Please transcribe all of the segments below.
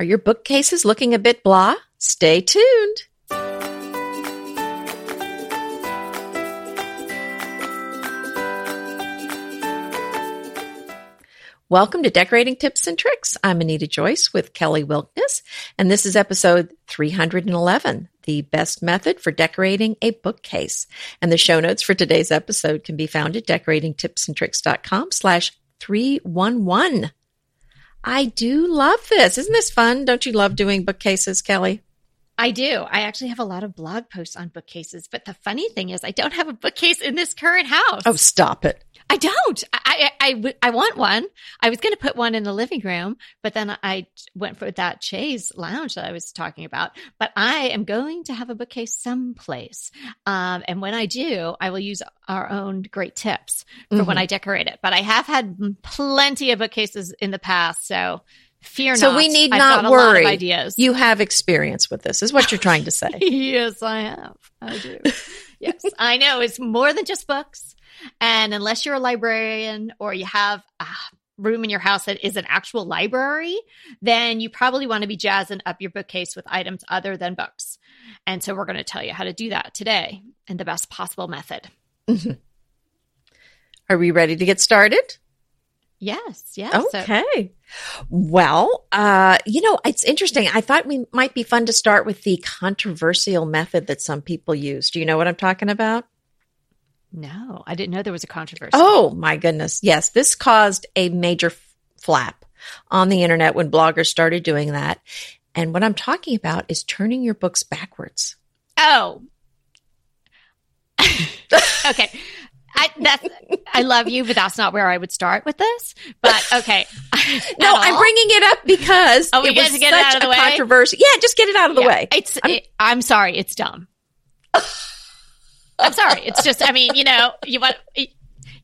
Are your bookcases looking a bit blah? Stay tuned. Welcome to Decorating Tips and Tricks. I'm Anita Joyce with Kelly Wilkness, and this is episode 311, the best method for decorating a bookcase. And the show notes for today's episode can be found at decoratingtipsandtricks.com slash 311. I do love this. Isn't this fun? Don't you love doing bookcases, Kelly? I do. I actually have a lot of blog posts on bookcases, but the funny thing is I don't have a bookcase in this current house. Oh, stop it. I don't. I, I, I, I want one. I was going to put one in the living room, but then I went for that chaise lounge that I was talking about. But I am going to have a bookcase someplace. Um, and when I do, I will use our own great tips for mm-hmm. when I decorate it. But I have had plenty of bookcases in the past. So fear so not. So we need not worry. ideas. You have experience with this, is what you're trying to say. yes, I have. I do. yes, I know. It's more than just books. And unless you're a librarian or you have a room in your house that is an actual library, then you probably want to be jazzing up your bookcase with items other than books. And so we're going to tell you how to do that today in the best possible method. Are we ready to get started? Yes, yes. Okay. So. Well, uh, you know, it's interesting. I thought we might be fun to start with the controversial method that some people use. Do you know what I'm talking about? No, I didn't know there was a controversy. Oh my goodness. Yes, this caused a major f- flap on the internet when bloggers started doing that. And what I'm talking about is turning your books backwards. Oh. okay. I that's I love you, but that's not where I would start with this. But okay, no, I'm bringing it up because oh, it was such it a way? controversy. Yeah, just get it out of the yeah, way. It's I'm, it, I'm sorry, it's dumb. I'm sorry. It's just, I mean, you know, you want,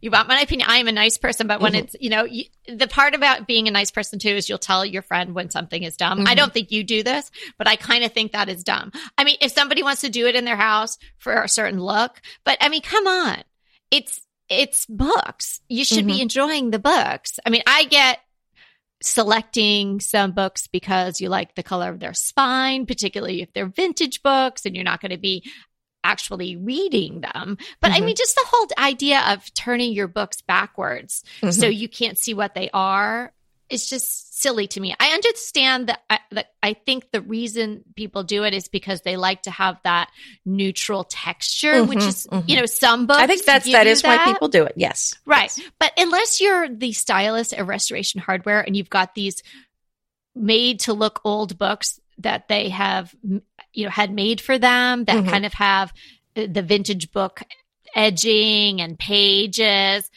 you want my opinion. I am a nice person, but when mm-hmm. it's, you know, you, the part about being a nice person too is you'll tell your friend when something is dumb. Mm-hmm. I don't think you do this, but I kind of think that is dumb. I mean, if somebody wants to do it in their house for a certain look, but I mean, come on. It's, it's books. You should mm-hmm. be enjoying the books. I mean, I get selecting some books because you like the color of their spine, particularly if they're vintage books and you're not going to be actually reading them. But mm-hmm. I mean, just the whole idea of turning your books backwards mm-hmm. so you can't see what they are is just silly to me. I understand that I, that I think the reason people do it is because they like to have that neutral texture, mm-hmm, which is, mm-hmm. you know, some books. I think that's that is that. why people do it. Yes. Right. But unless you're the stylist at Restoration Hardware and you've got these made to look old books that they have you know had made for them that mm-hmm. kind of have the vintage book edging and pages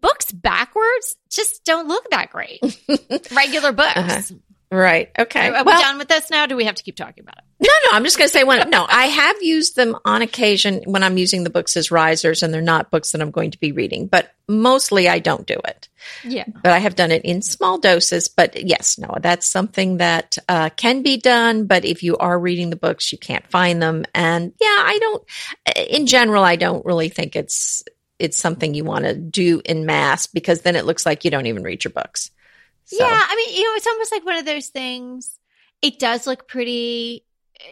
books backwards just don't look that great regular books uh-huh. Right. Okay. Are, are well, we done with this now? do we have to keep talking about it? No, no. I'm just going to say one. No, I have used them on occasion when I'm using the books as risers, and they're not books that I'm going to be reading. But mostly, I don't do it. Yeah. But I have done it in small doses. But yes, no, that's something that uh, can be done. But if you are reading the books, you can't find them. And yeah, I don't. In general, I don't really think it's it's something you want to do in mass because then it looks like you don't even read your books. So. Yeah, I mean, you know, it's almost like one of those things. It does look pretty,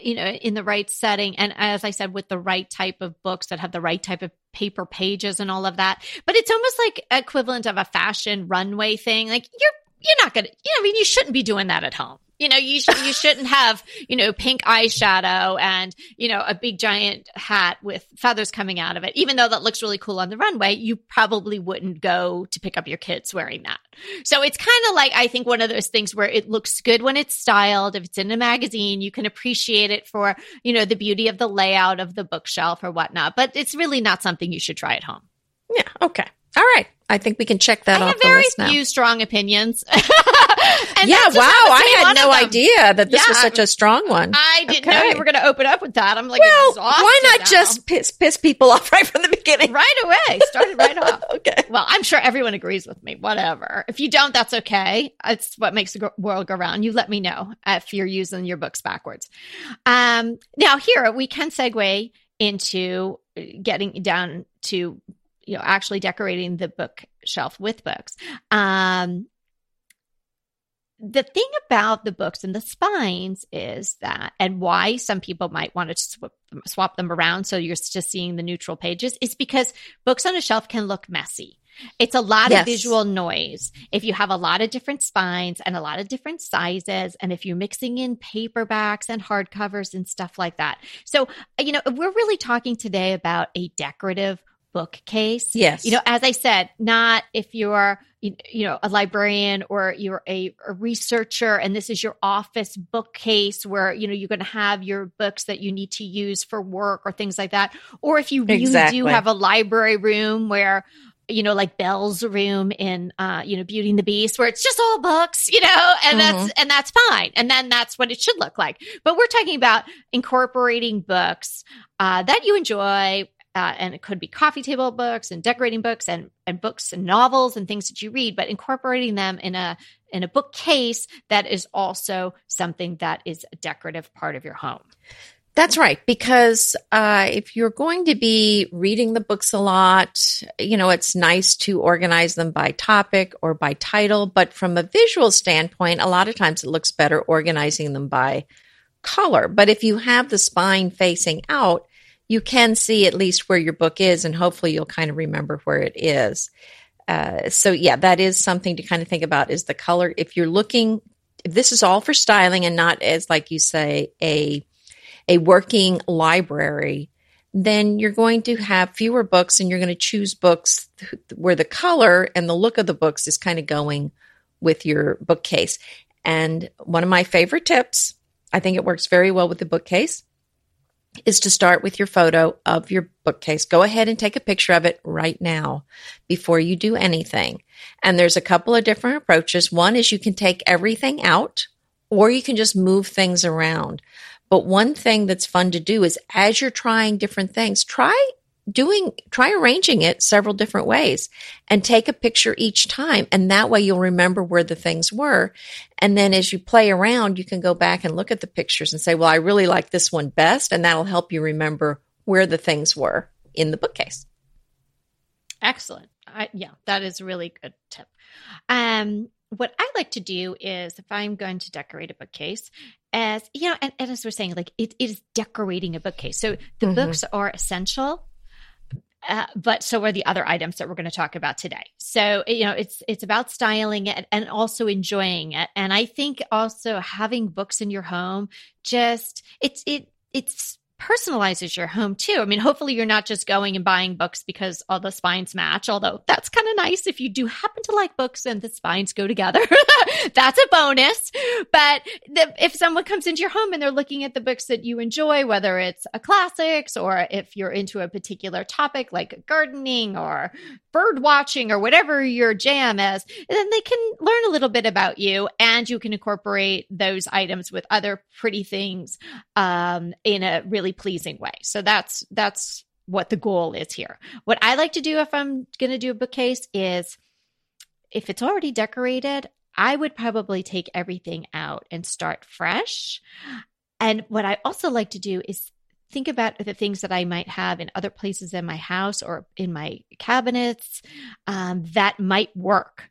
you know, in the right setting. And as I said, with the right type of books that have the right type of paper pages and all of that. But it's almost like equivalent of a fashion runway thing. Like you're you're not gonna, you know, I mean, you shouldn't be doing that at home. You know, you sh- you shouldn't have you know pink eyeshadow and you know a big giant hat with feathers coming out of it. Even though that looks really cool on the runway, you probably wouldn't go to pick up your kids wearing that. So it's kind of like I think one of those things where it looks good when it's styled. If it's in a magazine, you can appreciate it for you know the beauty of the layout of the bookshelf or whatnot. But it's really not something you should try at home. Yeah. Okay. All right. I think we can check that I off very list now. few strong opinions. yeah, wow. I had no idea that this yeah, was such a strong one. I didn't okay. know you were going to open up with that. I'm like, well, why not now. just piss, piss people off right from the beginning? Right away. Started right off. okay. Well, I'm sure everyone agrees with me. Whatever. If you don't, that's okay. It's what makes the world go round. You let me know if you're using your books backwards. Um, now, here we can segue into getting down to you know actually decorating the bookshelf with books um the thing about the books and the spines is that, and why some people might want to swap, swap them around so you're just seeing the neutral pages, is because books on a shelf can look messy. It's a lot yes. of visual noise. If you have a lot of different spines and a lot of different sizes, and if you're mixing in paperbacks and hardcovers and stuff like that. So, you know, we're really talking today about a decorative bookcase. Yes. You know, as I said, not if you're, you know, a librarian or you're a, a, researcher and this is your office bookcase where, you know, you're going to have your books that you need to use for work or things like that. Or if you really exactly. do have a library room where, you know, like Belle's room in, uh, you know, Beauty and the Beast, where it's just all books, you know, and mm-hmm. that's, and that's fine. And then that's what it should look like. But we're talking about incorporating books, uh, that you enjoy, uh, and it could be coffee table books and decorating books and, and books and novels and things that you read, but incorporating them in a in a bookcase that is also something that is a decorative part of your home. That's right, because uh, if you're going to be reading the books a lot, you know, it's nice to organize them by topic or by title. But from a visual standpoint, a lot of times it looks better organizing them by color. But if you have the spine facing out, you can see at least where your book is, and hopefully you'll kind of remember where it is. Uh, so yeah, that is something to kind of think about is the color. If you're looking, if this is all for styling and not as like you say a a working library, then you're going to have fewer books and you're going to choose books where the color and the look of the books is kind of going with your bookcase. And one of my favorite tips, I think it works very well with the bookcase, is to start with your photo of your bookcase. Go ahead and take a picture of it right now before you do anything. And there's a couple of different approaches. One is you can take everything out or you can just move things around. But one thing that's fun to do is as you're trying different things, try doing try arranging it several different ways and take a picture each time. And that way you'll remember where the things were. And then as you play around you can go back and look at the pictures and say well I really like this one best. And that'll help you remember where the things were in the bookcase. Excellent. I, yeah that is a really good tip. Um what I like to do is if I'm going to decorate a bookcase, as you know, and, and as we're saying, like it, it is decorating a bookcase. So the mm-hmm. books are essential, uh, but so are the other items that we're going to talk about today. So you know, it's it's about styling it and also enjoying it. And I think also having books in your home just it's it it's personalizes your home too. I mean, hopefully you're not just going and buying books because all the spines match, although that's kind of nice if you do happen to like books and the spines go together. that's a bonus. But the, if someone comes into your home and they're looking at the books that you enjoy, whether it's a classics or if you're into a particular topic like gardening or bird watching or whatever your jam is, then they can learn a little bit about you and you can incorporate those items with other pretty things um, in a really pleasing way. So that's that's what the goal is here. What I like to do if I'm going to do a bookcase is if it's already decorated, I would probably take everything out and start fresh. And what I also like to do is think about the things that I might have in other places in my house or in my cabinets um, that might work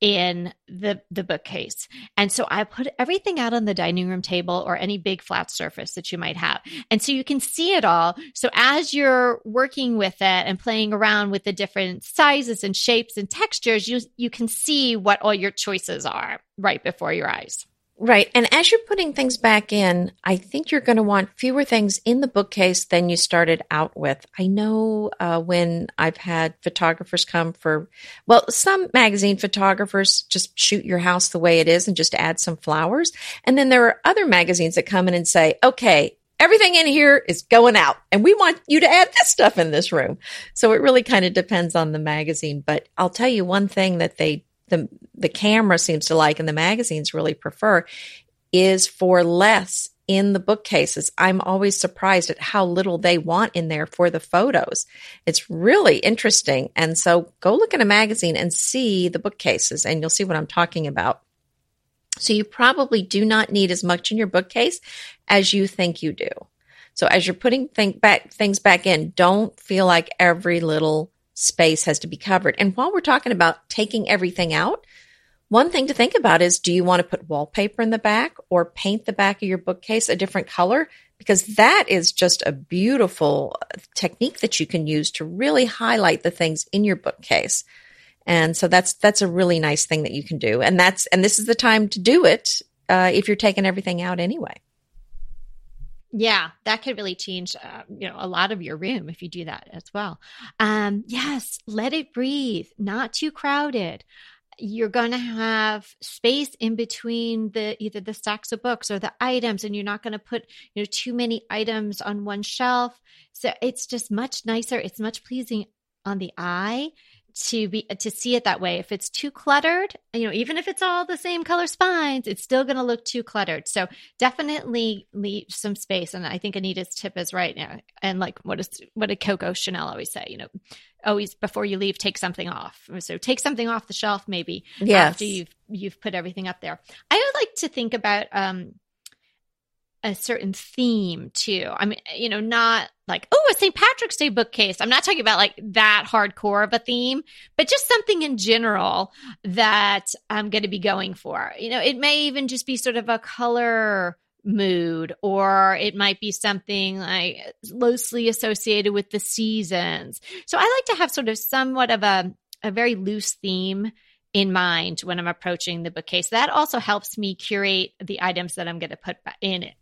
in the the bookcase. And so I put everything out on the dining room table or any big flat surface that you might have. And so you can see it all. So as you're working with it and playing around with the different sizes and shapes and textures, you you can see what all your choices are right before your eyes. Right. And as you're putting things back in, I think you're going to want fewer things in the bookcase than you started out with. I know uh, when I've had photographers come for, well, some magazine photographers just shoot your house the way it is and just add some flowers. And then there are other magazines that come in and say, okay, everything in here is going out and we want you to add this stuff in this room. So it really kind of depends on the magazine. But I'll tell you one thing that they the the camera seems to like and the magazines really prefer is for less in the bookcases. I'm always surprised at how little they want in there for the photos. It's really interesting. And so go look in a magazine and see the bookcases and you'll see what I'm talking about. So you probably do not need as much in your bookcase as you think you do. So as you're putting think back, things back in, don't feel like every little space has to be covered. And while we're talking about taking everything out, One thing to think about is do you want to put wallpaper in the back or paint the back of your bookcase a different color? Because that is just a beautiful technique that you can use to really highlight the things in your bookcase. And so that's that's a really nice thing that you can do. And that's and this is the time to do it uh, if you're taking everything out anyway. Yeah, that could really change, uh, you know, a lot of your room if you do that as well. Um, yes, let it breathe, not too crowded. You're going to have space in between the either the stacks of books or the items, and you're not going to put you know too many items on one shelf. So it's just much nicer. It's much pleasing on the eye to be to see it that way. If it's too cluttered you know even if it's all the same color spines it's still going to look too cluttered. So definitely leave some space and i think anita's tip is right now and like what is what did coco chanel always say you know always before you leave take something off. So take something off the shelf maybe yes. after you've you've put everything up there. I would like to think about um a certain theme too. I mean, you know, not like, oh, a St. Patrick's Day bookcase. I'm not talking about like that hardcore of a theme, but just something in general that I'm going to be going for. You know, it may even just be sort of a color mood, or it might be something like loosely associated with the seasons. So I like to have sort of somewhat of a, a very loose theme in mind when I'm approaching the bookcase. That also helps me curate the items that I'm going to put in it.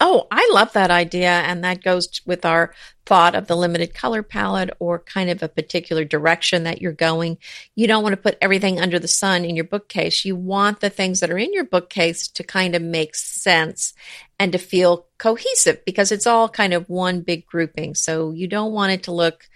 Oh, I love that idea. And that goes with our thought of the limited color palette or kind of a particular direction that you're going. You don't want to put everything under the sun in your bookcase. You want the things that are in your bookcase to kind of make sense and to feel cohesive because it's all kind of one big grouping. So you don't want it to look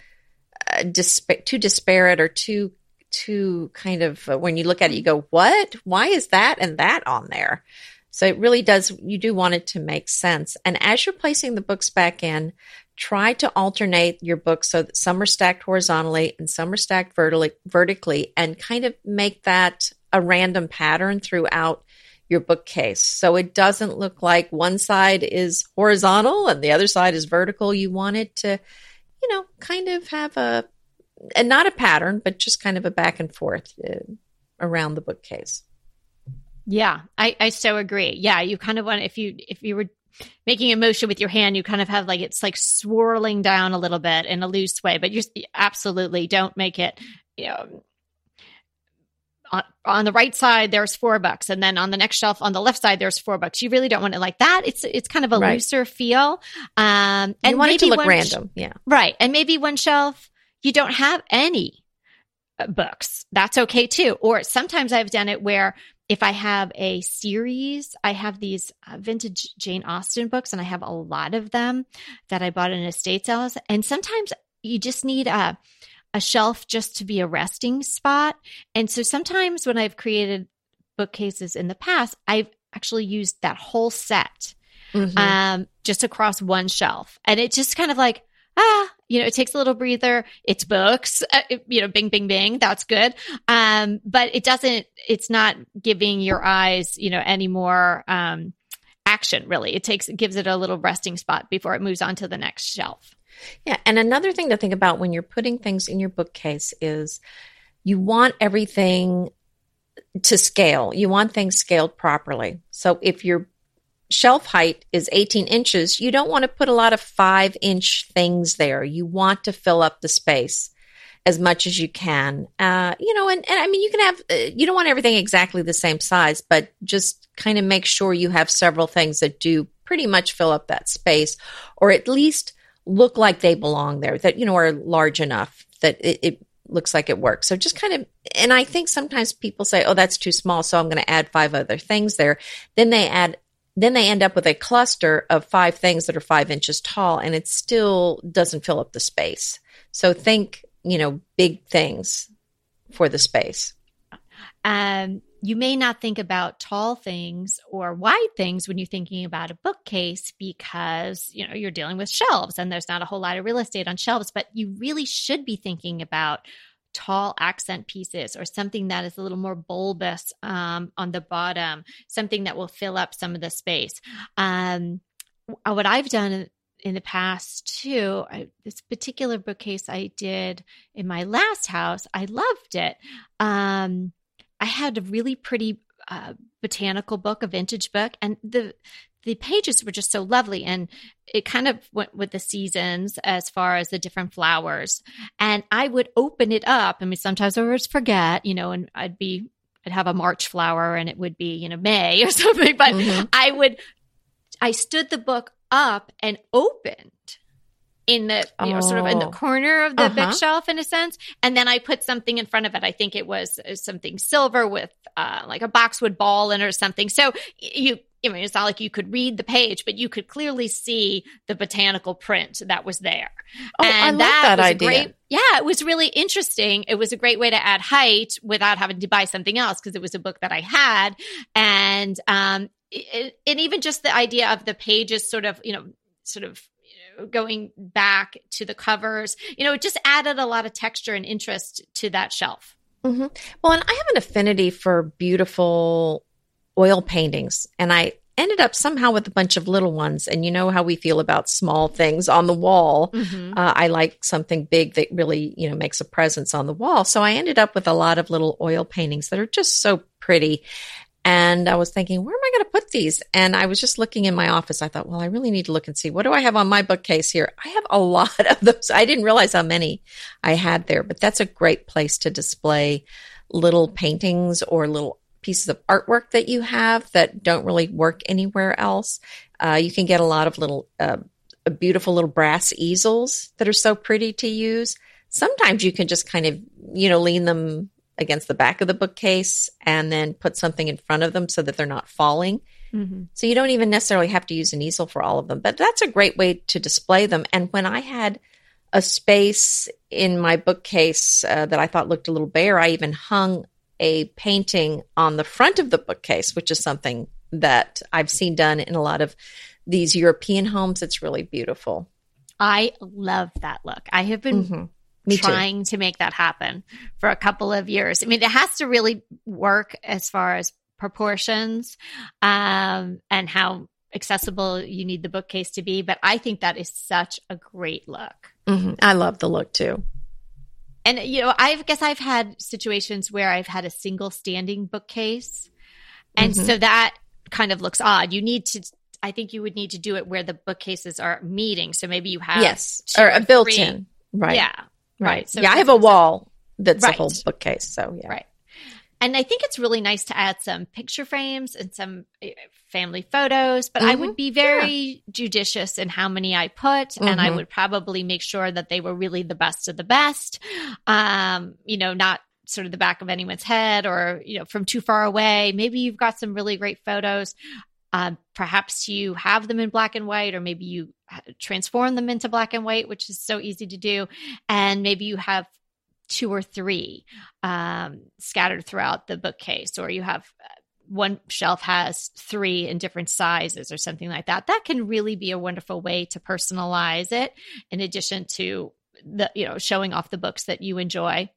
uh, too disparate or too too kind of uh, when you look at it you go what why is that and that on there so it really does, you do want it to make sense. And as you're placing the books back in, try to alternate your books so that some are stacked horizontally and some are stacked vertically, vertically and kind of make that a random pattern throughout your bookcase. So it doesn't look like one side is horizontal and the other side is vertical. You want it to, you know, kind of have a, and not a pattern, but just kind of a back and forth uh, around the bookcase. Yeah, I, I so agree. Yeah, you kind of want if you if you were making a motion with your hand, you kind of have like it's like swirling down a little bit in a loose way, but you absolutely don't make it, you know, on, on, the right side there's four bucks and then on the next shelf on the left side there's four bucks. You really don't want it like that. It's it's kind of a right. looser feel um and you want it to look random yeah. right and maybe one shelf you don't have any uh, books that's okay too. Or sometimes i've done it where if I have a series, I have these uh, vintage Jane Austen books, and I have a lot of them that I bought in estate sales. And sometimes you just need a a shelf just to be a resting spot. And so sometimes when I've created bookcases in the past, I've actually used that whole set mm-hmm. um, just across one shelf, and it just kind of like ah, you know, it takes a little breather. It's books, uh, you know, bing, bing, bing. That's good. Um, but it doesn't, it's not giving your eyes, you know, any more, um, action really. It takes, it gives it a little resting spot before it moves on to the next shelf. Yeah. And another thing to think about when you're putting things in your bookcase is you want everything to scale. You want things scaled properly. So if you're shelf height is 18 inches, you don't want to put a lot of five inch things there. You want to fill up the space as much as you can. Uh, you know, and, and I mean, you can have, uh, you don't want everything exactly the same size, but just kind of make sure you have several things that do pretty much fill up that space or at least look like they belong there, that, you know, are large enough that it, it looks like it works. So just kind of, and I think sometimes people say, oh, that's too small. So I'm going to add five other things there. Then they add then they end up with a cluster of five things that are five inches tall and it still doesn't fill up the space. So think, you know, big things for the space. Um, you may not think about tall things or wide things when you're thinking about a bookcase because you know you're dealing with shelves and there's not a whole lot of real estate on shelves but you really should be thinking about tall accent pieces or something that is a little more bulbous um, on the bottom, something that will fill up some of the space. Um, what I've done in the past too, I, this particular bookcase I did in my last house, I loved it. Um, I had a really pretty uh, botanical book, a vintage book, and the the pages were just so lovely and it kind of went with the seasons as far as the different flowers and i would open it up i mean sometimes i would forget you know and i'd be i'd have a march flower and it would be you know may or something but mm-hmm. i would i stood the book up and opened in the you know sort of in the oh. corner of the uh-huh. bookshelf in a sense and then i put something in front of it i think it was uh, something silver with uh, like a boxwood ball in it or something so you I mean, it's not like you could read the page, but you could clearly see the botanical print that was there. Oh, and I love that, that idea. Great, yeah, it was really interesting. It was a great way to add height without having to buy something else because it was a book that I had. And, um, it, and even just the idea of the pages sort of, you know, sort of going back to the covers. You know, it just added a lot of texture and interest to that shelf. Mm-hmm. Well, and I have an affinity for beautiful oil paintings, and I ended up somehow with a bunch of little ones. And you know how we feel about small things on the wall. Mm-hmm. Uh, I like something big that really, you know, makes a presence on the wall. So I ended up with a lot of little oil paintings that are just so pretty. And I was thinking, where am I going to put these? And I was just looking in my office. I thought, well, I really need to look and see what do I have on my bookcase here? I have a lot of those. I didn't realize how many I had there, but that's a great place to display little paintings or little pieces of artwork that you have that don't really work anywhere else. Uh, you can get a lot of little, uh, beautiful little brass easels that are so pretty to use. Sometimes you can just kind of, you know, lean them against the back of the bookcase and then put something in front of them so that they're not falling. Mm-hmm. So you don't even necessarily have to use an easel for all of them, but that's a great way to display them. And when I had a space in my bookcase uh, that I thought looked a little bare, I even hung a painting on the front of the bookcase, which is something that I've seen done in a lot of these European homes. It's really beautiful. I love that look. I have been mm-hmm. Me trying too. to make that happen for a couple of years. I mean, it has to really work as far as proportions um, and how accessible you need the bookcase to be. But I think that is such a great look. Mm-hmm. I love the look too. And, you know, I guess I've had situations where I've had a single standing bookcase. And mm-hmm. so that kind of looks odd. You need to I think you would need to do it where the bookcases are meeting. So maybe you have yes, or a built-in, right? Yeah, Right. So yeah, I have a wall that's right. a whole bookcase. So yeah. Right. And I think it's really nice to add some picture frames and some eh, family photos, but mm-hmm. I would mm-hmm. be very yeah. judicious in how many I put. Mm-hmm. And I mm-hmm. would probably make sure that they were really the best of the best. Um, you know, not sort of the back of anyone's head or, you know, from too far away. Maybe you've got some really great photos. Uh, perhaps you have them in black and white, or maybe you transform them into black and white, which is so easy to do. And maybe you have two or three um, scattered throughout the bookcase, or you have uh, one shelf has three in different sizes or something like that. That can really be a wonderful way to personalize it in addition to the, you know, showing off the books that you enjoy.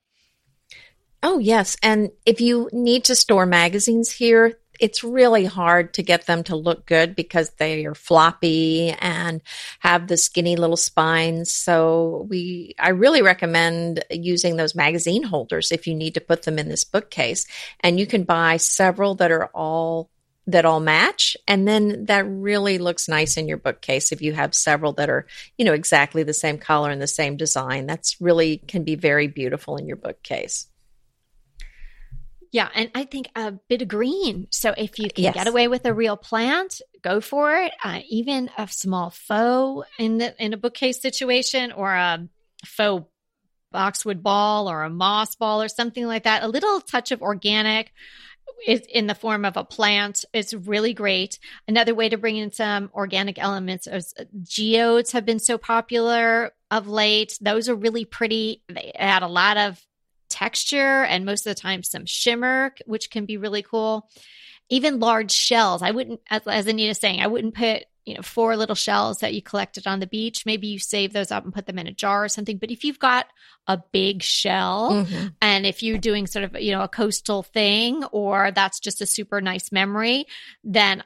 Oh, yes. And if you need to store magazines here, it's really hard to get them to look good because they are floppy and have the skinny little spines. So we, I really recommend using those magazine holders if you need to put them in this bookcase. And you can buy several that are all that all match and then that really looks nice in your bookcase if you have several that are you know exactly the same color and the same design that's really can be very beautiful in your bookcase yeah, and I think a bit of green. So if you can yes. get away with a real plant, go for it. Uh, even a small faux in the in a bookcase situation, or a faux boxwood ball, or a moss ball, or something like that. A little touch of organic is in the form of a plant is really great. Another way to bring in some organic elements is uh, geodes have been so popular of late. Those are really pretty. They add a lot of texture and most of the time some shimmer, which can be really cool. Even large shells. I wouldn't, as, as Anita's saying, I wouldn't put, you know, four little shells that you collected on the beach. Maybe you save those up and put them in a jar or something. But if you've got a big shell mm-hmm. and if you're doing sort of, you know, a coastal thing or that's just a super nice memory, then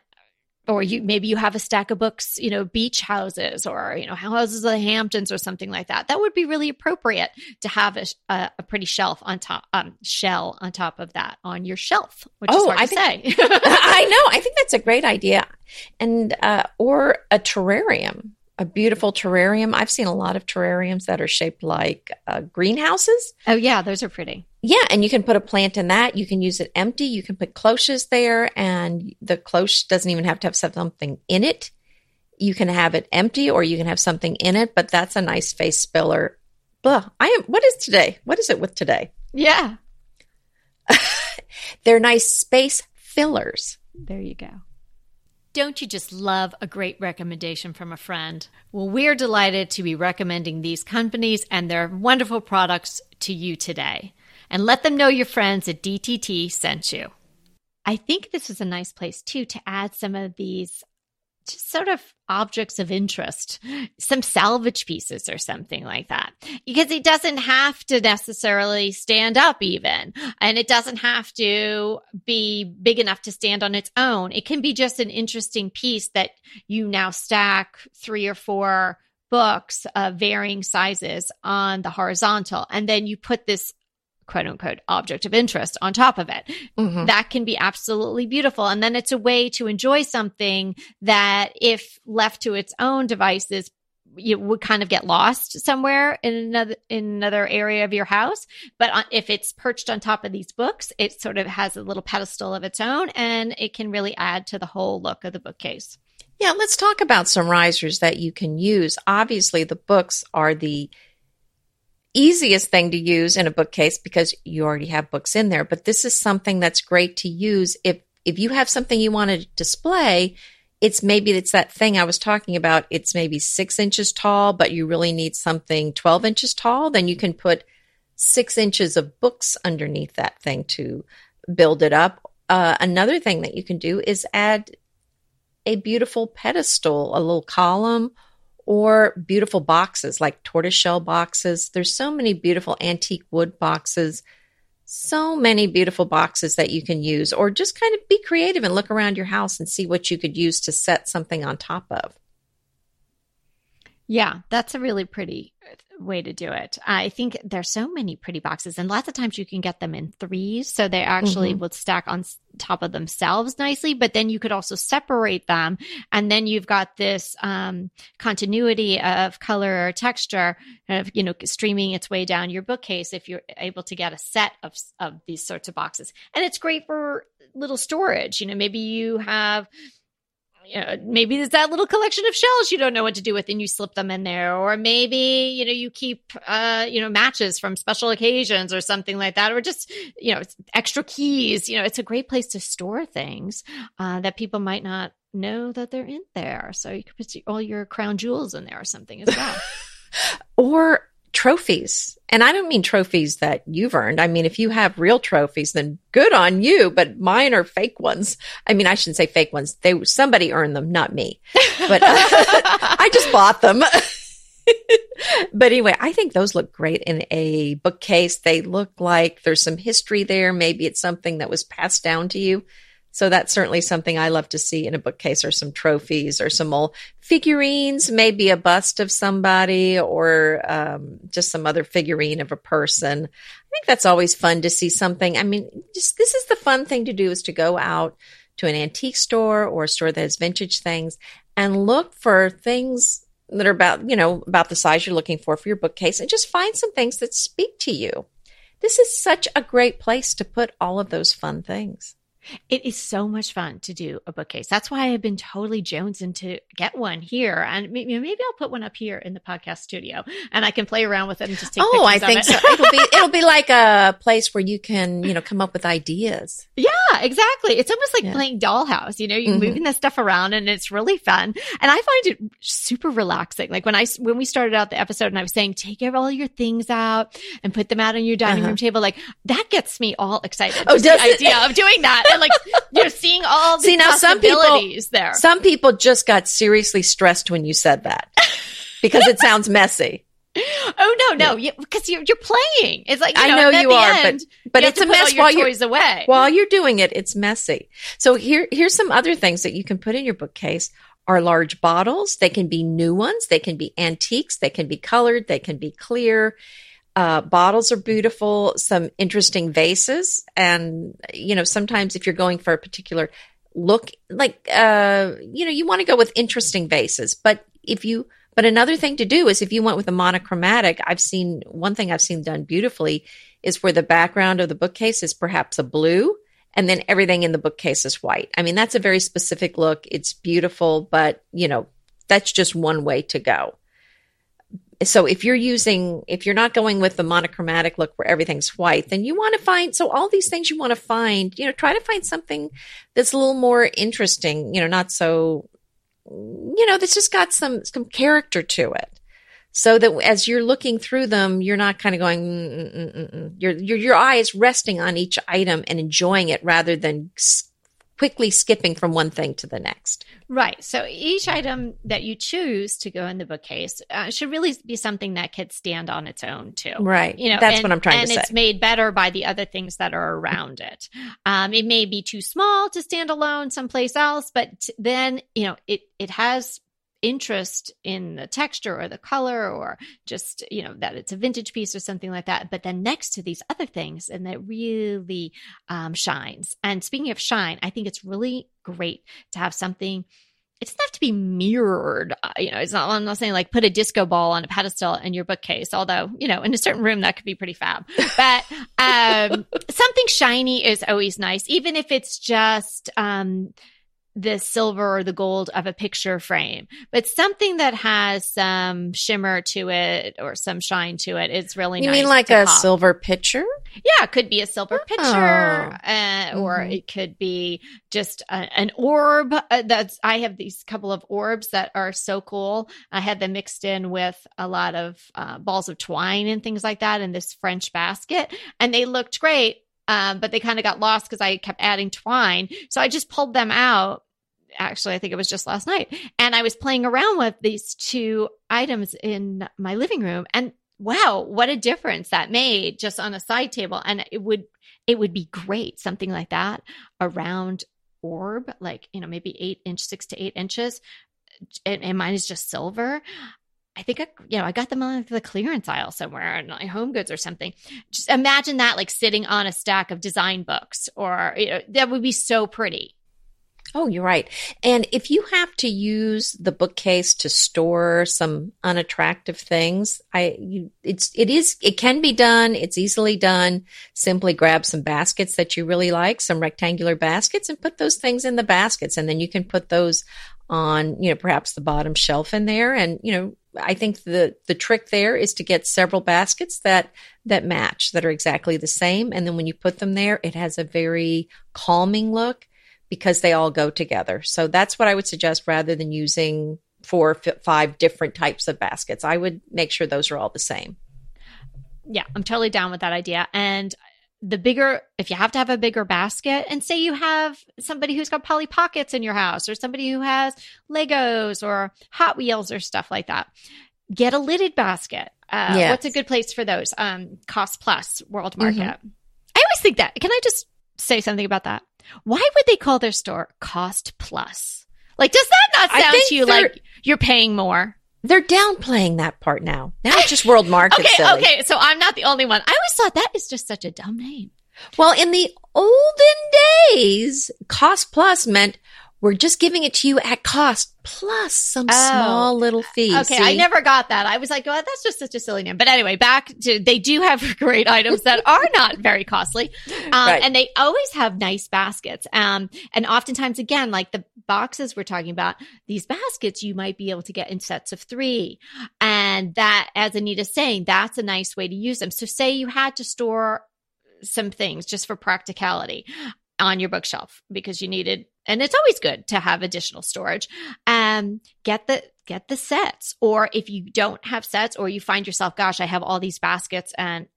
or you maybe you have a stack of books, you know, beach houses or you know houses of the Hamptons or something like that. That would be really appropriate to have a, a, a pretty shelf on top, um, shell on top of that on your shelf. Which oh, I think, say. I know. I think that's a great idea, and uh, or a terrarium a beautiful terrarium. I've seen a lot of terrariums that are shaped like uh, greenhouses. Oh, yeah, those are pretty. Yeah, and you can put a plant in that. You can use it empty. You can put cloches there, and the cloche doesn't even have to have something in it. You can have it empty, or you can have something in it. But that's a nice face filler. Blah. I am. What is today? What is it with today? Yeah, they're nice space fillers. There you go. Don't you just love a great recommendation from a friend? Well, we're delighted to be recommending these companies and their wonderful products to you today. And let them know your friends at DTT sent you. I think this is a nice place too to add some of these just sort of objects of interest, some salvage pieces or something like that. Because it doesn't have to necessarily stand up even, and it doesn't have to be big enough to stand on its own. It can be just an interesting piece that you now stack three or four books of varying sizes on the horizontal, and then you put this quote unquote object of interest on top of it. Mm-hmm. That can be absolutely beautiful. And then it's a way to enjoy something that if left to its own devices, you would kind of get lost somewhere in another in another area of your house but if it's perched on top of these books it sort of has a little pedestal of its own and it can really add to the whole look of the bookcase yeah let's talk about some risers that you can use obviously the books are the easiest thing to use in a bookcase because you already have books in there. But this is something that's great to use if if you have something you want to display. It's maybe it's that thing I was talking about. It's maybe six inches tall, but you really need something 12 inches tall. Then you can put six inches of books underneath that thing to build it up. Uh, another thing that you can do is add a beautiful pedestal, a little column or beautiful boxes like tortoiseshell boxes. There's so many beautiful antique wood boxes, so many beautiful boxes that you can use, or just kind of be creative and look around your house and see what you could use to set something on top of. Yeah, that's a really pretty way to do it. I think there's so many pretty boxes, and lots of times you can get them in threes, so they actually mm-hmm. would stack on top of themselves nicely. But then you could also separate them, and then you've got this um, continuity of color or texture, of you know, streaming its way down your bookcase if you're able to get a set of of these sorts of boxes, and it's great for little storage. You know, maybe you have you know, maybe there's that little collection of shells you don't know what to do with and you slip them in there. Or maybe, you know, you keep, uh, you know, matches from special occasions or something like that. Or just, you know, extra keys. You know, it's a great place to store things uh, that people might not know that they're in there. So you could put all your crown jewels in there or something as well. or trophies. And I don't mean trophies that you've earned. I mean, if you have real trophies, then good on you, but mine are fake ones. I mean, I shouldn't say fake ones. They, somebody earned them, not me, but uh, I just bought them. but anyway, I think those look great in a bookcase. They look like there's some history there. Maybe it's something that was passed down to you. So that's certainly something I love to see in a bookcase or some trophies or some old figurines, maybe a bust of somebody or um, just some other figurine of a person. I think that's always fun to see something. I mean, just this is the fun thing to do is to go out to an antique store or a store that has vintage things and look for things that are about, you know, about the size you're looking for for your bookcase and just find some things that speak to you. This is such a great place to put all of those fun things. It is so much fun to do a bookcase. That's why I've been totally jonesing to get one here, and maybe, maybe I'll put one up here in the podcast studio, and I can play around with it and just take. Oh, I think it. so. It'll be it'll be like a place where you can you know come up with ideas. Yeah, exactly. It's almost like yeah. playing dollhouse. You know, you're mm-hmm. moving the stuff around, and it's really fun. And I find it super relaxing. Like when I when we started out the episode, and I was saying take all your things out and put them out on your dining uh-huh. room table, like that gets me all excited. Oh, the idea of doing that like you're seeing all the See now some people there. Some people just got seriously stressed when you said that because it sounds messy. Oh no, no, because you, are you're playing. It's like you I know, know you are, end, but but it's a mess while you're away. while you're doing it. It's messy. So here here's some other things that you can put in your bookcase are large bottles. They can be new ones. They can be antiques. They can be colored. They can be clear. Uh, bottles are beautiful. Some interesting vases, and you know sometimes if you're going for a particular look, like uh, you know you want to go with interesting vases, but if you but another thing to do is if you went with a monochromatic, I've seen one thing I've seen done beautifully is where the background of the bookcase is perhaps a blue and then everything in the bookcase is white. I mean, that's a very specific look. It's beautiful, but you know, that's just one way to go. So if you're using, if you're not going with the monochromatic look where everything's white, then you want to find, so all these things you want to find, you know, try to find something that's a little more interesting, you know, not so you know, that's just got some some character to it. So that as you're looking through them, you're not kind of going, mm, mm, mm, your, your, your eye is resting on each item and enjoying it rather than quickly skipping from one thing to the next. Right. So each item that you choose to go in the bookcase uh, should really be something that could stand on its own too. Right. You know, that's and, what I'm trying to say. And it's made better by the other things that are around it. Um, it may be too small to stand alone someplace else, but then you know it it has interest in the texture or the color or just you know that it's a vintage piece or something like that but then next to these other things and that really um, shines and speaking of shine i think it's really great to have something it doesn't have to be mirrored. Uh, you know, it's not, I'm not saying like put a disco ball on a pedestal in your bookcase, although, you know, in a certain room that could be pretty fab. But um, something shiny is always nice, even if it's just, um, the silver or the gold of a picture frame, but something that has some shimmer to it or some shine to it. It's really you nice mean like a pop. silver pitcher? Yeah, it could be a silver pitcher, Oh. uh, or Mhm. it could be just a, an orb. Uh, that's I have these couple of orbs that are so cool. I had them mixed in with a lot of uh, balls of twine and things like that in this French basket, and they looked great. Um, but they kind of got lost because I kept adding twine. So I just pulled them out. Actually, I think it was just last night. And I was playing around with these two items in my living room. And wow, what a difference that made just on a side table. And it would, it would be great. Something like that, a round orb, like, you know, maybe eight inch, six to eight inches. And, and mine is just silver. I think I, you know, I got them on the clearance aisle somewhere in like Home Goods or something. Just imagine that, like sitting on a stack of design books, or you know, that would be so pretty. Oh, you're right. And if you have to use the bookcase to store some unattractive things, I you, it's it is it can be done. It's easily done. Simply grab some baskets that you really like, some rectangular baskets and put those things in the baskets and then you can put those on, you know, perhaps the bottom shelf in there and, you know, I think the the trick there is to get several baskets that that match that are exactly the same and then when you put them there it has a very calming look because they all go together. So that's what I would suggest rather than using four, f- five different types of baskets. I would make sure those are all the same. Yeah, I'm totally down with that idea. And the bigger, if you have to have a bigger basket, and say you have somebody who's got Polly Pockets in your house, or somebody who has Legos or Hot Wheels or stuff like that, get a lidded basket. Uh, Yes. What's a good place for those? Um, Cost Plus, World Market. I always think that. Can I just say something about that? Why would they call their store Cost Plus? Like, does that not sound to you like you're paying more? They're downplaying that part now. Now it's just World Market Okay, silly. okay. So I'm not the only one. I always thought that is just such a dumb name. Well, in the olden days, cost plus meant we're just giving it to you at cost plus some Oh. small little fee. Okay, I never got that. I was like, well, that's just such a silly name. But anyway, back to they do have great items that are not very costly, um, Right. and they always have nice baskets. Um, and oftentimes, again, like the boxes we're talking about, these baskets you might be able to get in sets of three, and that, as Anita's saying, that's a nice way to use them. So, say you had to store some things just for practicality on your bookshelf because you needed and it's always good to have additional storage um get the get the sets or if you don't have sets or you find yourself gosh i have all these baskets and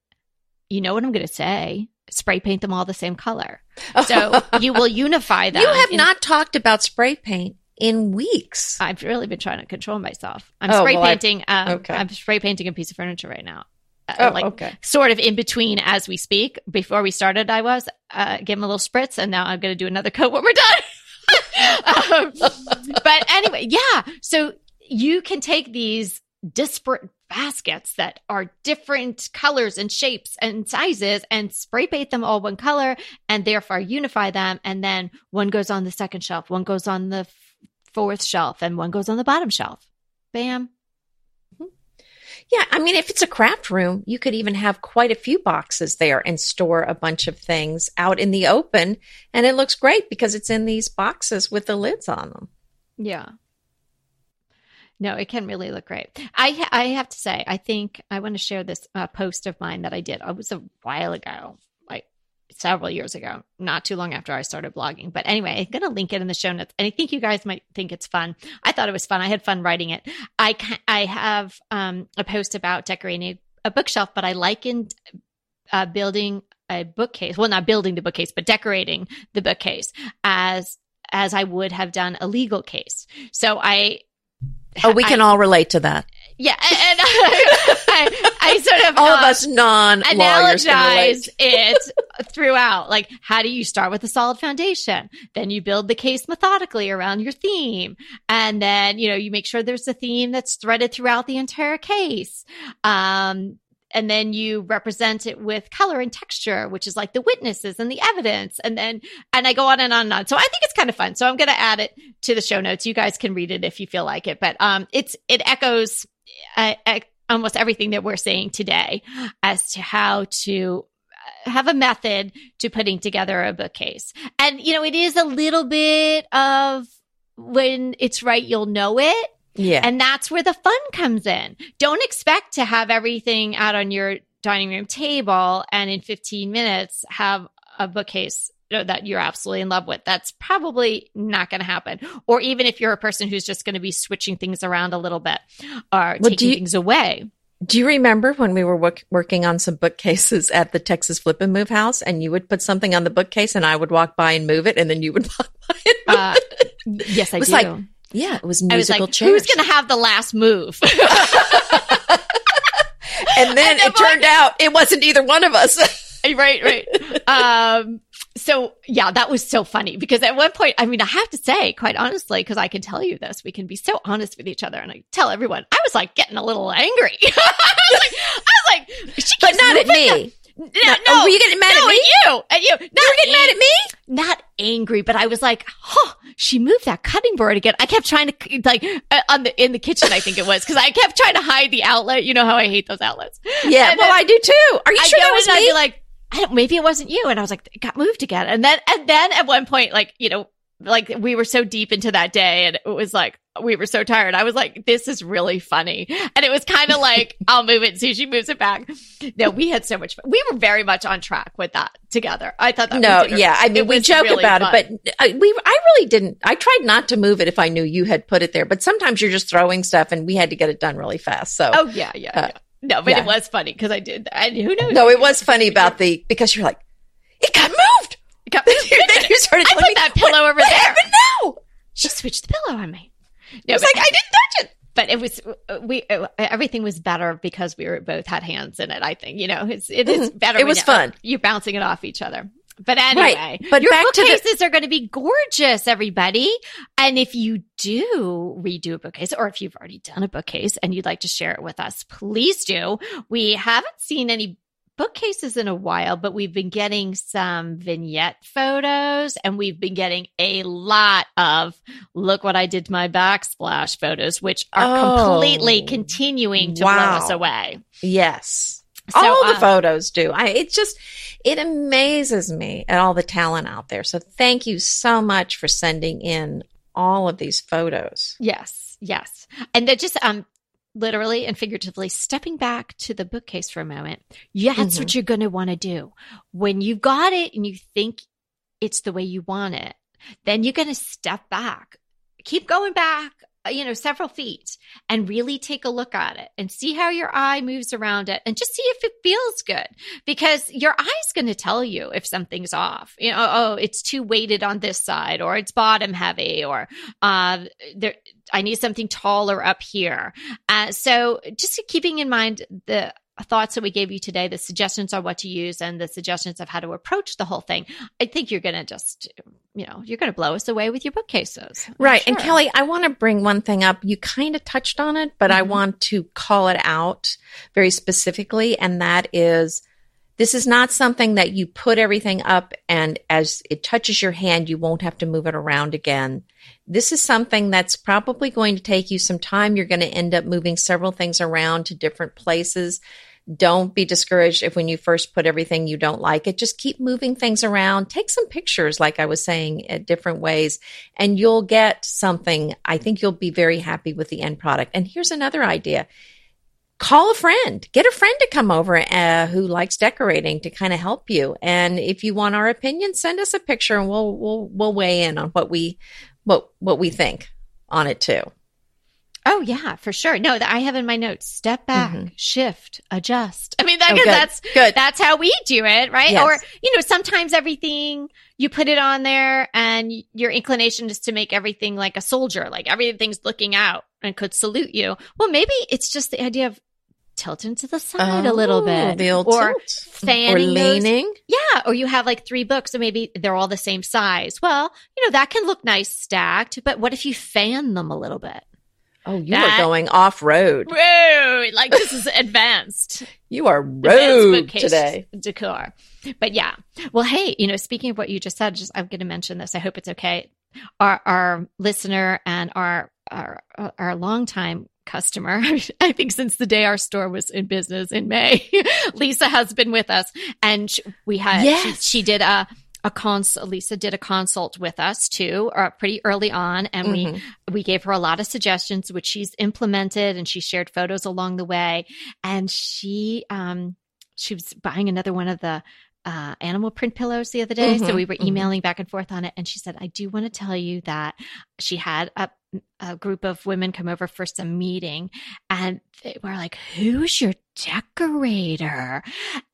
you know what i'm going to say spray paint them all the same color so you will unify them you have in- not talked about spray paint in weeks. I've really been trying to control myself. I'm Oh, spray well, I- painting. Um, okay. I'm spray painting a piece of furniture right now. Uh, Oh, like okay. sort of in between as we speak. Before we started, I was uh, give him a little spritz, and now I'm going to do another coat when we're done. Um, but anyway, yeah. So you can take these disparate baskets that are different colors and shapes and sizes and spray paint them all one color and therefore unify them. And then one goes on the second shelf, one goes on the f- fourth shelf, and one goes on the bottom shelf. Bam. Yeah, I mean, if it's a craft room, you could even have quite a few boxes there and store a bunch of things out in the open. And it looks great because it's in these boxes with the lids on them. Yeah. No, it can really look great. I I have to say, I think I want to share this uh, post of mine that I did. It was a while ago, several years ago, not too long after I started blogging. But anyway, I'm going to link it in the show notes, and I think you guys might think it's fun. I thought it was fun. I had fun writing it. I ca- I have um, a post about decorating a bookshelf, but I likened uh, building a bookcase. Well, not building the bookcase, but decorating the bookcase as as I would have done a legal case. So I Oh, we can I- all relate to that. Yeah, and, and I, I sort of All of uh, us non analogize it throughout. Like, how do you start with a solid foundation? Then you build the case methodically around your theme. And then, you know, you make sure there's a theme that's threaded throughout the entire case. Um, and then you represent it with color and texture, which is like the witnesses and the evidence. And then, and I go on and on and on. So I think it's kind of fun. So I'm going to add it to the show notes. You guys can read it if you feel like it, but, um, it's, it echoes, uh, almost everything that we're saying today as to how to uh, have a method to putting together a bookcase. And, you know, it is a little bit of when it's right, you'll know it. Yeah. And that's where the fun comes in. Don't expect to have everything out on your dining room table and in 15 minutes have a bookcase that you're absolutely in love with. That's probably not going to happen. Or even if you're a person who's just going to be switching things around a little bit or Well, taking you- things away. Do you remember when we were work- working on some bookcases at the Texas Flip and Move house and you would put something on the bookcase and I would walk by and move it and then you would walk by and move Uh, it? yes, I was do. like Yeah, it was I was like, who's going to have the last move? and then And it turned out it wasn't either one of us. right, right. Um, so yeah, that was so funny because at one point, I mean, I have to say, quite honestly, because I can tell you this, we can be so honest with each other, and I tell everyone, I was like getting a little angry. I was like, I was like she but not at me. no, no, oh, were you getting mad no, at me? you, at you. Not You were getting mad at me? not angry, but I was like, huh, she moved that cutting board again. I kept trying to like uh, on the in the kitchen, I think it was, because I kept trying to hide the outlet. You know how I hate those outlets. Yeah, And well, then I do too. Are you I sure that was and I'd me? be like, I don't, maybe it wasn't you. And I was like, it got moved again. And then, and then at one point, like, you know, like we were so deep into that day and it was like, we were so tired. I was like, this is really funny. And it was kind of like, I'll move it and see if she moves it back. No, we had so much fun. We were very much on track with that together. I thought that no, we did a- yeah. I mean, it we joke really about fun. it, but I, we, I really didn't. I tried not to move it if I knew you had put it there, but sometimes you're just throwing stuff and we had to get it done really fast. So, oh yeah, yeah, Uh, yeah. No, but yeah. it was funny because I did. And who knows? no, it was funny about the, because you're like, it got moved. It got- moved. then you started I put me, that pillow over there. happened now? She switched the pillow on me. No, It's like, I didn't touch it. but it was we everything was better because we were both had hands in it. I think you know it's it is Mhm. better. It was fun. You're bouncing it off each other. But anyway, Right. But your back to the- bookcases are going to be gorgeous, everybody. And if you do redo a bookcase, or if you've already done a bookcase and you'd like to share it with us, please do. We haven't seen any bookcases in a while, but we've been getting some vignette photos and we've been getting a lot of look what I did to my backsplash photos, which are Oh, completely continuing to blow us away. Yes. So, all the uh, photos do. I it just it amazes me at all the talent out there. So thank you so much for sending in all of these photos. Yes, yes. And they're just um literally and figuratively stepping back to the bookcase for a moment. Yeah, that's what you're going to want to do. When you've got it and you think it's the way you want it, then you're going to step back. Keep going back you know, several feet and really take a look at it and see how your eye moves around it and just see if it feels good because your eye's going to tell you if something's off. You know, oh, it's too weighted on this side or it's bottom heavy or, uh, there, I need something taller up here. Uh, so just keeping in mind the thoughts that we gave you today, the suggestions on what to use and the suggestions of how to approach the whole thing, I think you're going to just, you know, you're going to blow us away with your bookcases. I'm Right. sure. And Kelly, I want to bring one thing up. You kind of touched on it, but I Mhm. want to call it out very specifically. And that is this is not something that you put everything up and as it touches your hand, you won't have to move it around again. This is something that's probably going to take you some time. You're going to end up moving several things around to different places. Don't be discouraged if when you first put everything you don't like it. Just keep moving things around. Take some pictures, like I was saying, at different ways, and you'll get something. I think you'll be very happy with the end product. And here's another idea. Call a friend, get a friend to come over uh, who likes decorating to kind of help you. And if you want our opinion, send us a picture and we'll we'll we'll weigh in on what we what what we think on it too. Oh yeah, for sure. No, that I have in my notes. Step back, Mhm. shift, adjust. I mean, that, Oh, good. that's Good. that's how we do it, right? Yes. Or you know, sometimes everything you put it on there, and your inclination is to make everything like a soldier, like everything's looking out and could salute you. Well, maybe it's just the idea of tilting to the side a little Oh, bit, The old or tilt. fanning or those- leaning. yeah, or you have like three books, and maybe they're all the same size. Well, you know that can look nice stacked, but what if you fan them a little bit? Oh, you That- are going off road. Whoa, like this is advanced. You are road today. decor. But yeah. Well, hey, you know, speaking of what you just said, just I'm going to mention this. I hope it's okay. Our our listener and our our uh, our longtime customer, I think since the day our store was in business in May, Lisa has been with us, and sh- we had Yes. she, she did a. A consult, Lisa did a consult with us too, uh, pretty early on, and we Mhm. we gave her a lot of suggestions which she's implemented and she shared photos along the way and she um she was buying another one of the uh, animal print pillows the other day so Mhm, we were mhm. emailing back and forth on it and she said i do want to tell you that she had a, a group of women come over for some meeting and they were like who's your decorator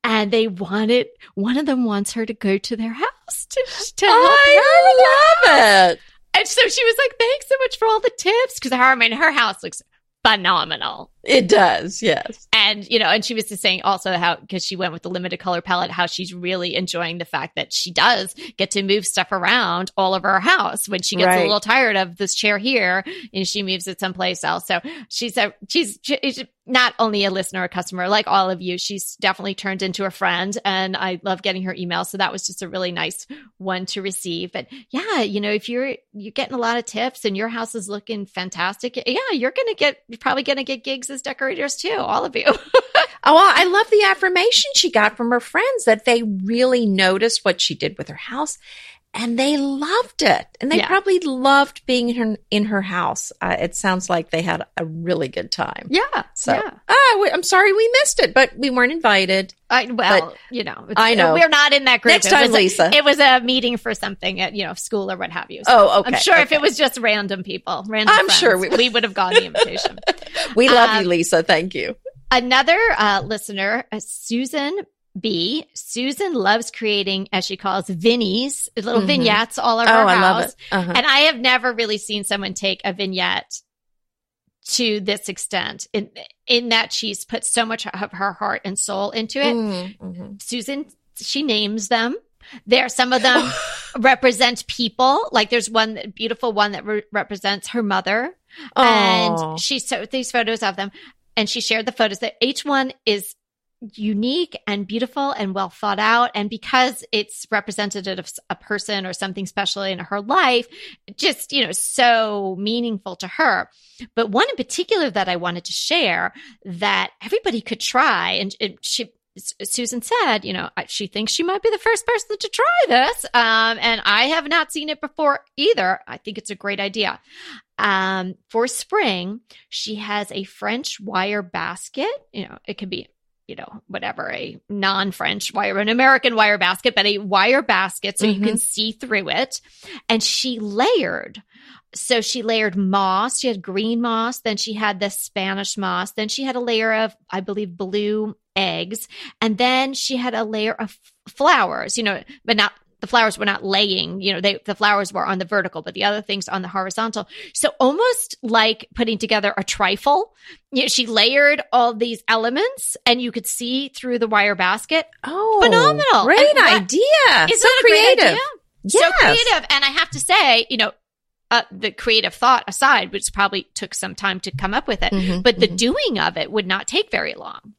and they wanted one of them wants her to go to their house to, to I love it. and so she was like, thanks so much for all the tips. Because her, I mean, her house looks phenomenal. It does, yes. And, you know, and she was just saying also how, because she went with the limited color palette, how she's really enjoying the fact that she does get to move stuff around all over her house when she gets Right. a little tired of this chair here and she moves it someplace else. So she's a, she's, she's not only a listener, a customer, like all of you, she's definitely turned into a friend and I love getting her email. So that was just a really nice one to receive. But yeah, you know, if you're, you're getting a lot of tips and your house is looking fantastic, yeah, you're going to get, you're probably going to get gigs as decorators too, all of you. Oh, I love the affirmation she got from her friends that they really noticed what she did with her house and they loved it. And they Yeah. probably loved being in her, in her house. Uh, it sounds like they had a really good time. yeah. So, yeah. ah, I'm sorry we missed it, but we weren't invited. I, well, you know, I know. we're not in that group. Next It time, was a- Lisa. it was a meeting for something at, you know, school or what have you. So Oh, okay. I'm sure if it was just random people, random I'm friends, sure we, we- would have gotten the invitation. we love um, you, Lisa. Thank you. Another uh, listener, uh, Susan B. Susan loves creating, as she calls, vinnies, little Mhm. vignettes all over Oh, her I house. Uh-huh. And I have never really seen someone take a vignette to this extent in in that she's put so much of her heart and soul into it. Mm, mhm. Susan, she names them. There, some of them represent people. Like there's one beautiful one that re- represents her mother, Aw. and she showed these photos of them, and she shared the photos. That each one is unique and beautiful and well thought out, and because it's representative of a person or something special in her life, just you know so meaningful to her. But one in particular that I wanted to share that everybody could try, and, and she Susan said, you know, she thinks she might be the first person to try this. Um, and I have not seen it before either. I think it's a great idea. Um, for spring, she has a French wire basket. You know, it could be, you know, whatever, a non French wire, an American wire basket, but a wire basket so you can see through it. And she layered so she layered moss. She had green moss, then she had the Spanish moss, then she had a layer of, I believe, blue eggs, and then she had a layer of flowers. You know, but not the flowers were not laying, you know, they, the flowers were on the vertical, but the other things on the horizontal. So almost like putting together a trifle. You know, she layered all these elements and you could see through the wire basket. Oh, Phenomenal. Great idea. Isn't so that a great creative. idea? So creative. And I have to say, you know, uh, the creative thought aside, which probably took some time to come up with it, Mhm, but the mhm. doing of it would not take very long.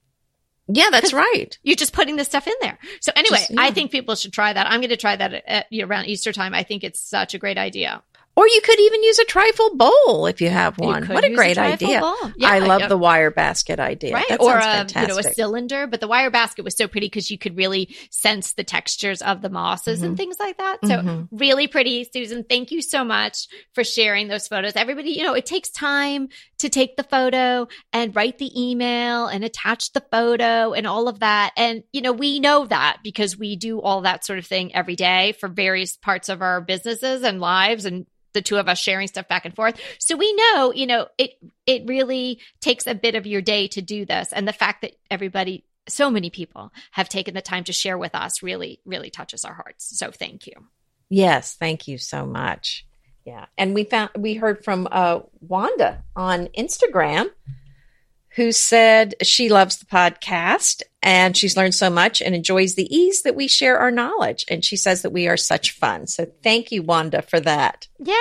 Yeah, that's right. You're just putting this stuff in there. So anyway, Just- yeah. I think people should try that. I'm going to try that at, at, around Easter time. I think it's such a great idea. Or you could even use a trifle bowl if you have one. could What a great trifle idea. Yeah, I love yeah. the wire basket idea. Right. That or a, you know, a cylinder, but the wire basket was so pretty because you could really sense the textures of the mosses and Mhm. things like that. So Mhm. really pretty. Susan, thank you so much for sharing those photos. Everybody, you know, it takes time to take the photo and write the email and attach the photo and all of that. And, you know, we know that because we do all that sort of thing every day for various parts of our businesses and lives and the two of us sharing stuff back and forth. So we know, you know, it it really takes a bit of your day to do this. And the fact that everybody so many people have taken the time to share with us really, really touches our hearts. So thank you. Yes, thank you so much. Yeah, and we found we heard from uh, Wanda on Instagram, who said she loves the podcast and she's learned so much and enjoys the ease that we share our knowledge. And she says that we are such fun. So thank you, Wanda, for that. Yeah.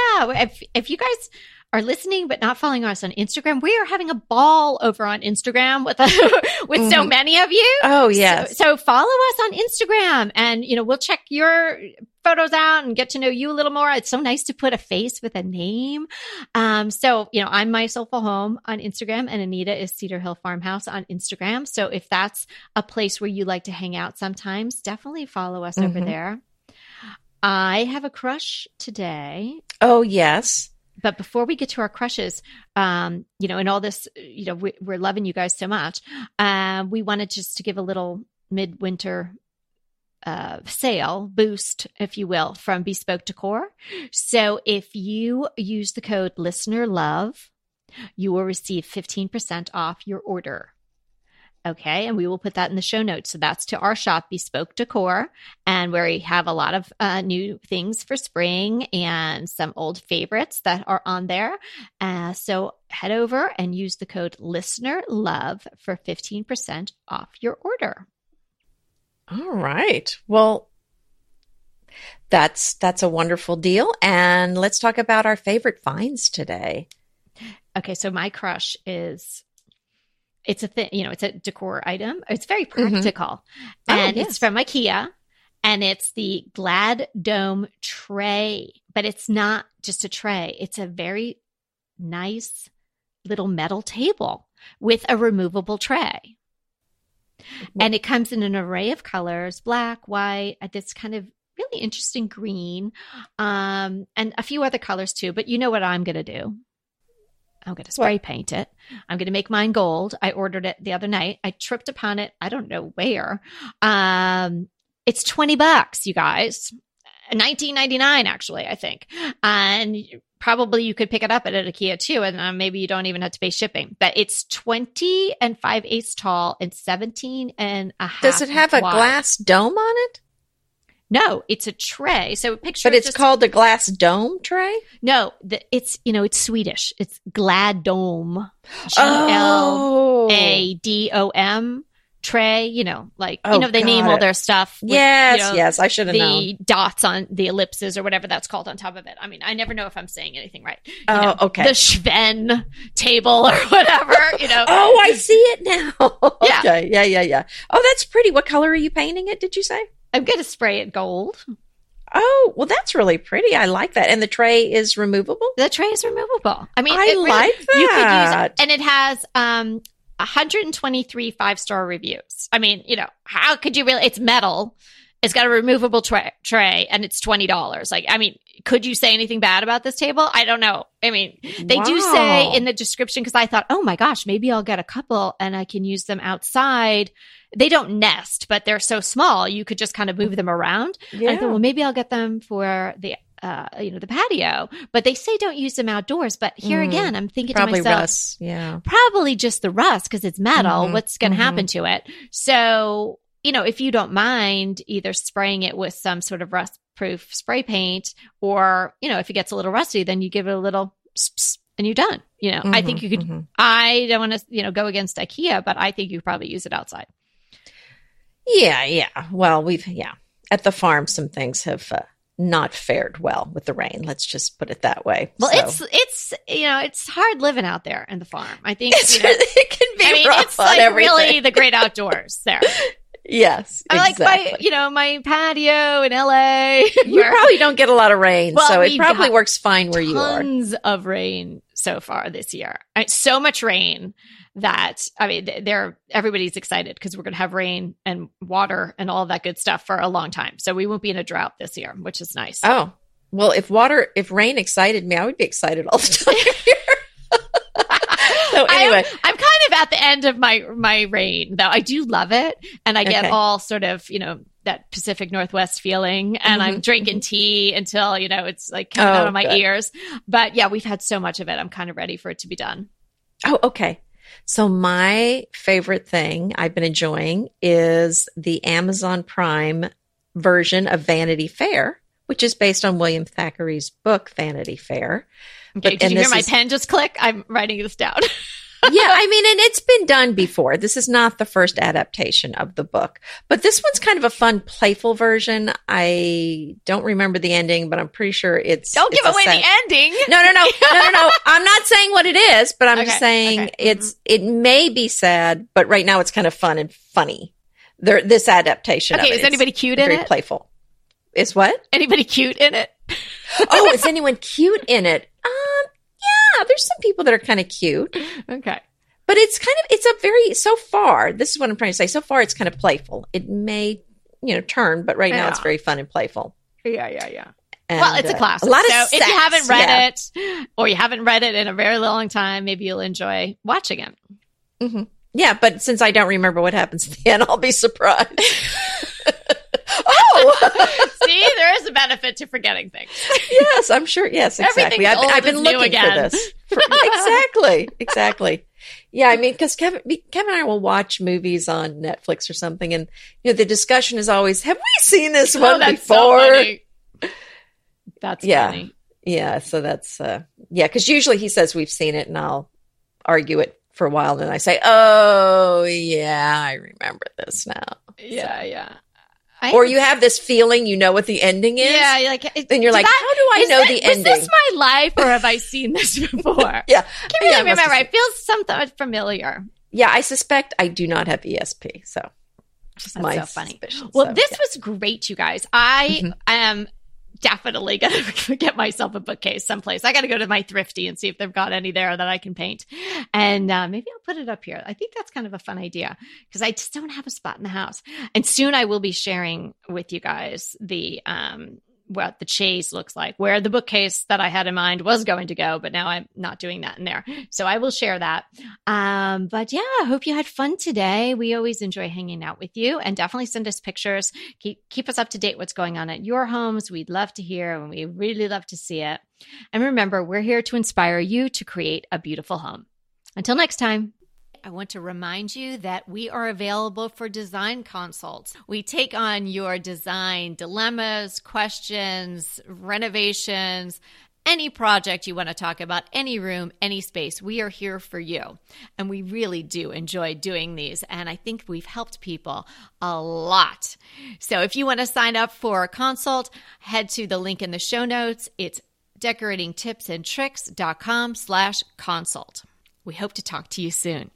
If, if you guys are listening but not following us on Instagram, we are having a ball over on Instagram with, with so Mhm. many of you. Oh yes, So, so follow us on Instagram and, you know, we'll check your photos out and get to know you a little more. It's so nice to put a face with a name. Um, so, you know, I'm My Soulful Home on Instagram and Anita is Cedar Hill Farmhouse on Instagram. So if that's a place where you like to hang out sometimes, definitely follow us over Mhm. there. I have a crush today. oh yes. But before we get to our crushes, um, you know, and all this, you know, we, we're loving you guys so much. Um, we wanted just to give a little midwinter uh, sale boost, if you will, from Bespoke Decor. So if you use the code Listener Love, you will receive fifteen percent off your order. Okay, and we will put that in the show notes. So that's to our shop, Bespoke Decor, and where we have a lot of uh, new things for spring and some old favorites that are on there. Uh, so head over and use the code Listener Love for fifteen percent off your order. All right. Well, that's that's a wonderful deal. And let's talk about our favorite finds today. Okay, so my crush is it's a thing, you know, it's a decor item. It's very mm-hmm. practical. Oh, And yes. it's from IKEA and it's the Glad Dome tray, but it's not just a tray. It's a very nice little metal table with a removable tray. And it comes in an array of colors, black, white, uh, this kind of really interesting green, um, and a few other colors too. But you know what I'm going to do? I'm going to spray paint it. I'm going to make mine gold. I ordered it the other night. I tripped upon it. I don't know where. Um, it's 20 bucks, you guys. 19.99 actually, I think. And probably you could pick it up at an IKEA too and uh, maybe you don't even have to pay shipping. But it's 20 and 5 eighths tall and 17 and a half Does it have a glass dome on it? No, it's a tray. So picture But it's just- called a glass dome tray? No, the, it's you know, it's Swedish. It's Gladom. G L. A D O M tray, you know, like Oh, you know, they name all their stuff. with, Yes, you know, yes, I should have The known. dots on the ellipses or whatever that's called on top of it. I mean, I never know if I'm saying anything right. You Oh, know, okay. The Schven table or whatever, you know. Oh, I see it now. Yeah. okay. Yeah, yeah, yeah. Oh, that's pretty. What color are you painting it, did you say? I'm going to spray it gold. Oh, well, that's really pretty. I like that. And the tray is removable? The tray is removable. I mean, I really- like You could use that. it, and it has um 123 five star reviews. I mean, you know, how could you really? It's metal. It's got a removable tray, tray, and it's twenty dollars. Like, I mean, could you say anything bad about this table? I don't know. I mean, they do say in the description because I thought, oh my gosh, maybe I'll get a couple and I can use them outside. They don't nest, but they're so small you could just kind of move them around. Yeah. I thought, well, maybe I'll get them for the uh, you know, the patio, but they say don't use them outdoors. But here Mm, again, I'm thinking Probably to myself, Russ. Yeah. probably just the rust because it's metal. Mhm, What's going to mhm. happen to it? So, you know, if you don't mind either spraying it with some sort of rust proof spray paint or, you know, if it gets a little rusty, then you give it a little and you're done. You know, I think you could. I don't want to, you know, go against IKEA, but I think you probably use it outside. Yeah, yeah. Well, we've yeah at the farm some things have uh, not fared well with the rain. Let's just put it that way. Well, So- it's, it's, you know, it's hard living out there in the farm. I think, it's you know, it can be I mean, rough it's on like everything. really the great outdoors there. yes, I like my, you know, my patio in LA. You probably don't get a lot of rain, Well, so it probably works fine where you are. tons of rain so far this year. I so much rain that I mean, th- they're everybody's excited because we're going to have rain and water and all that good stuff for a long time. So we won't be in a drought this year, which is nice. Oh, well, if water, if rain excited me, I would be excited all the time. so anyway, I'm, I'm kind of at the end of my my rain though. I do love it, and I get Okay. all sort of you know that Pacific Northwest feeling, and I'm Mhm, drinking tea until you know it's like coming Oh, out of my good. ears. But yeah, we've had so much of it. I'm kind of ready for it to be done. Oh, okay. So my favorite thing I've been enjoying is the Amazon Prime version of Vanity Fair, which is based on William Thackeray's book Vanity Fair. Okay, But- did you hear my is- pen just click? I'm writing this down. yeah, I mean, and it's been done before. This is not the first adaptation of the book, but this one's kind of a fun, playful version. I don't remember the ending, but I'm pretty sure it's. Don't it's give away sad- the ending. No, no, no, no, no, no. I'm not saying what it is, but I'm Okay, just saying okay. Mm-hmm. it's it may be sad, but right now it's kind of fun and funny. There, this adaptation. Okay, of it, is anybody cute in very it? playful? Is what? Anybody cute in it? oh, is anyone cute in it? Yeah, there's some people that are kind of cute, Okay. but it's kind of it's a very so far. This is what I'm trying to say. So far, it's kind of playful. It may you know turn, but right now it's very fun and playful. Yeah, yeah, yeah. And, well, it's a uh, classic. A lot of so if you haven't read yeah. it or you haven't read it in a very long time, maybe you'll enjoy watching it. hmm Yeah, but since I don't remember what happens at the end, I'll be surprised. oh, See, there is a benefit to forgetting things. yes, I'm sure. Yes, exactly. I've, I've been looking again. for this. For- exactly, exactly. Yeah, I mean, because Kevin, Kevin and I will watch movies on Netflix or something, and you know, the discussion is always, "Have we seen this Oh, one that's before?" so funny. That's Yeah. funny. Yeah, so that's uh, yeah, because usually he says we've seen it, and I'll argue it for a while, and then I say, "Oh, yeah, I remember this now." Yeah, yeah. I- Or you have this feeling you know what the ending is. yeah, like Then you're like, I- how do I know this- the ending? this my life, or have I seen this before? yeah. I can't really Yeah, remember. I feel something familiar. Yeah, I suspect I do not have ESP. So just That's my so funny. suspicion. Well, So, this yeah. was great, you guys. I Mhm. am definitely going to get myself a bookcase someplace. I got to go to my thrifty and see if they've got any there that I can paint. And uh, maybe I'll put it up here. I think that's kind of a fun idea because I just don't have a spot in the house. And soon I will be sharing with you guys the, um, what the chase looks like, where the bookcase that I had in mind was going to go, but now I'm not doing that in there. So I will share that. Um, but yeah, I hope you had fun today. We always enjoy hanging out with you and definitely send us pictures. Keep, keep us up to date what's going on at your homes. We'd love to hear and we really love to see it. And remember, we're here to inspire you to create a beautiful home. Until next time. I want to remind you that we are available for design consults. We take on your design dilemmas, questions, renovations, any project you want to talk about, any room, any space. We are here for you. And we really do enjoy doing these. And I think we've helped people a lot. So if you want to sign up for a consult, head to the link in the show notes. It's decoratingtipsandtricks.com slash consult. We hope to talk to you soon.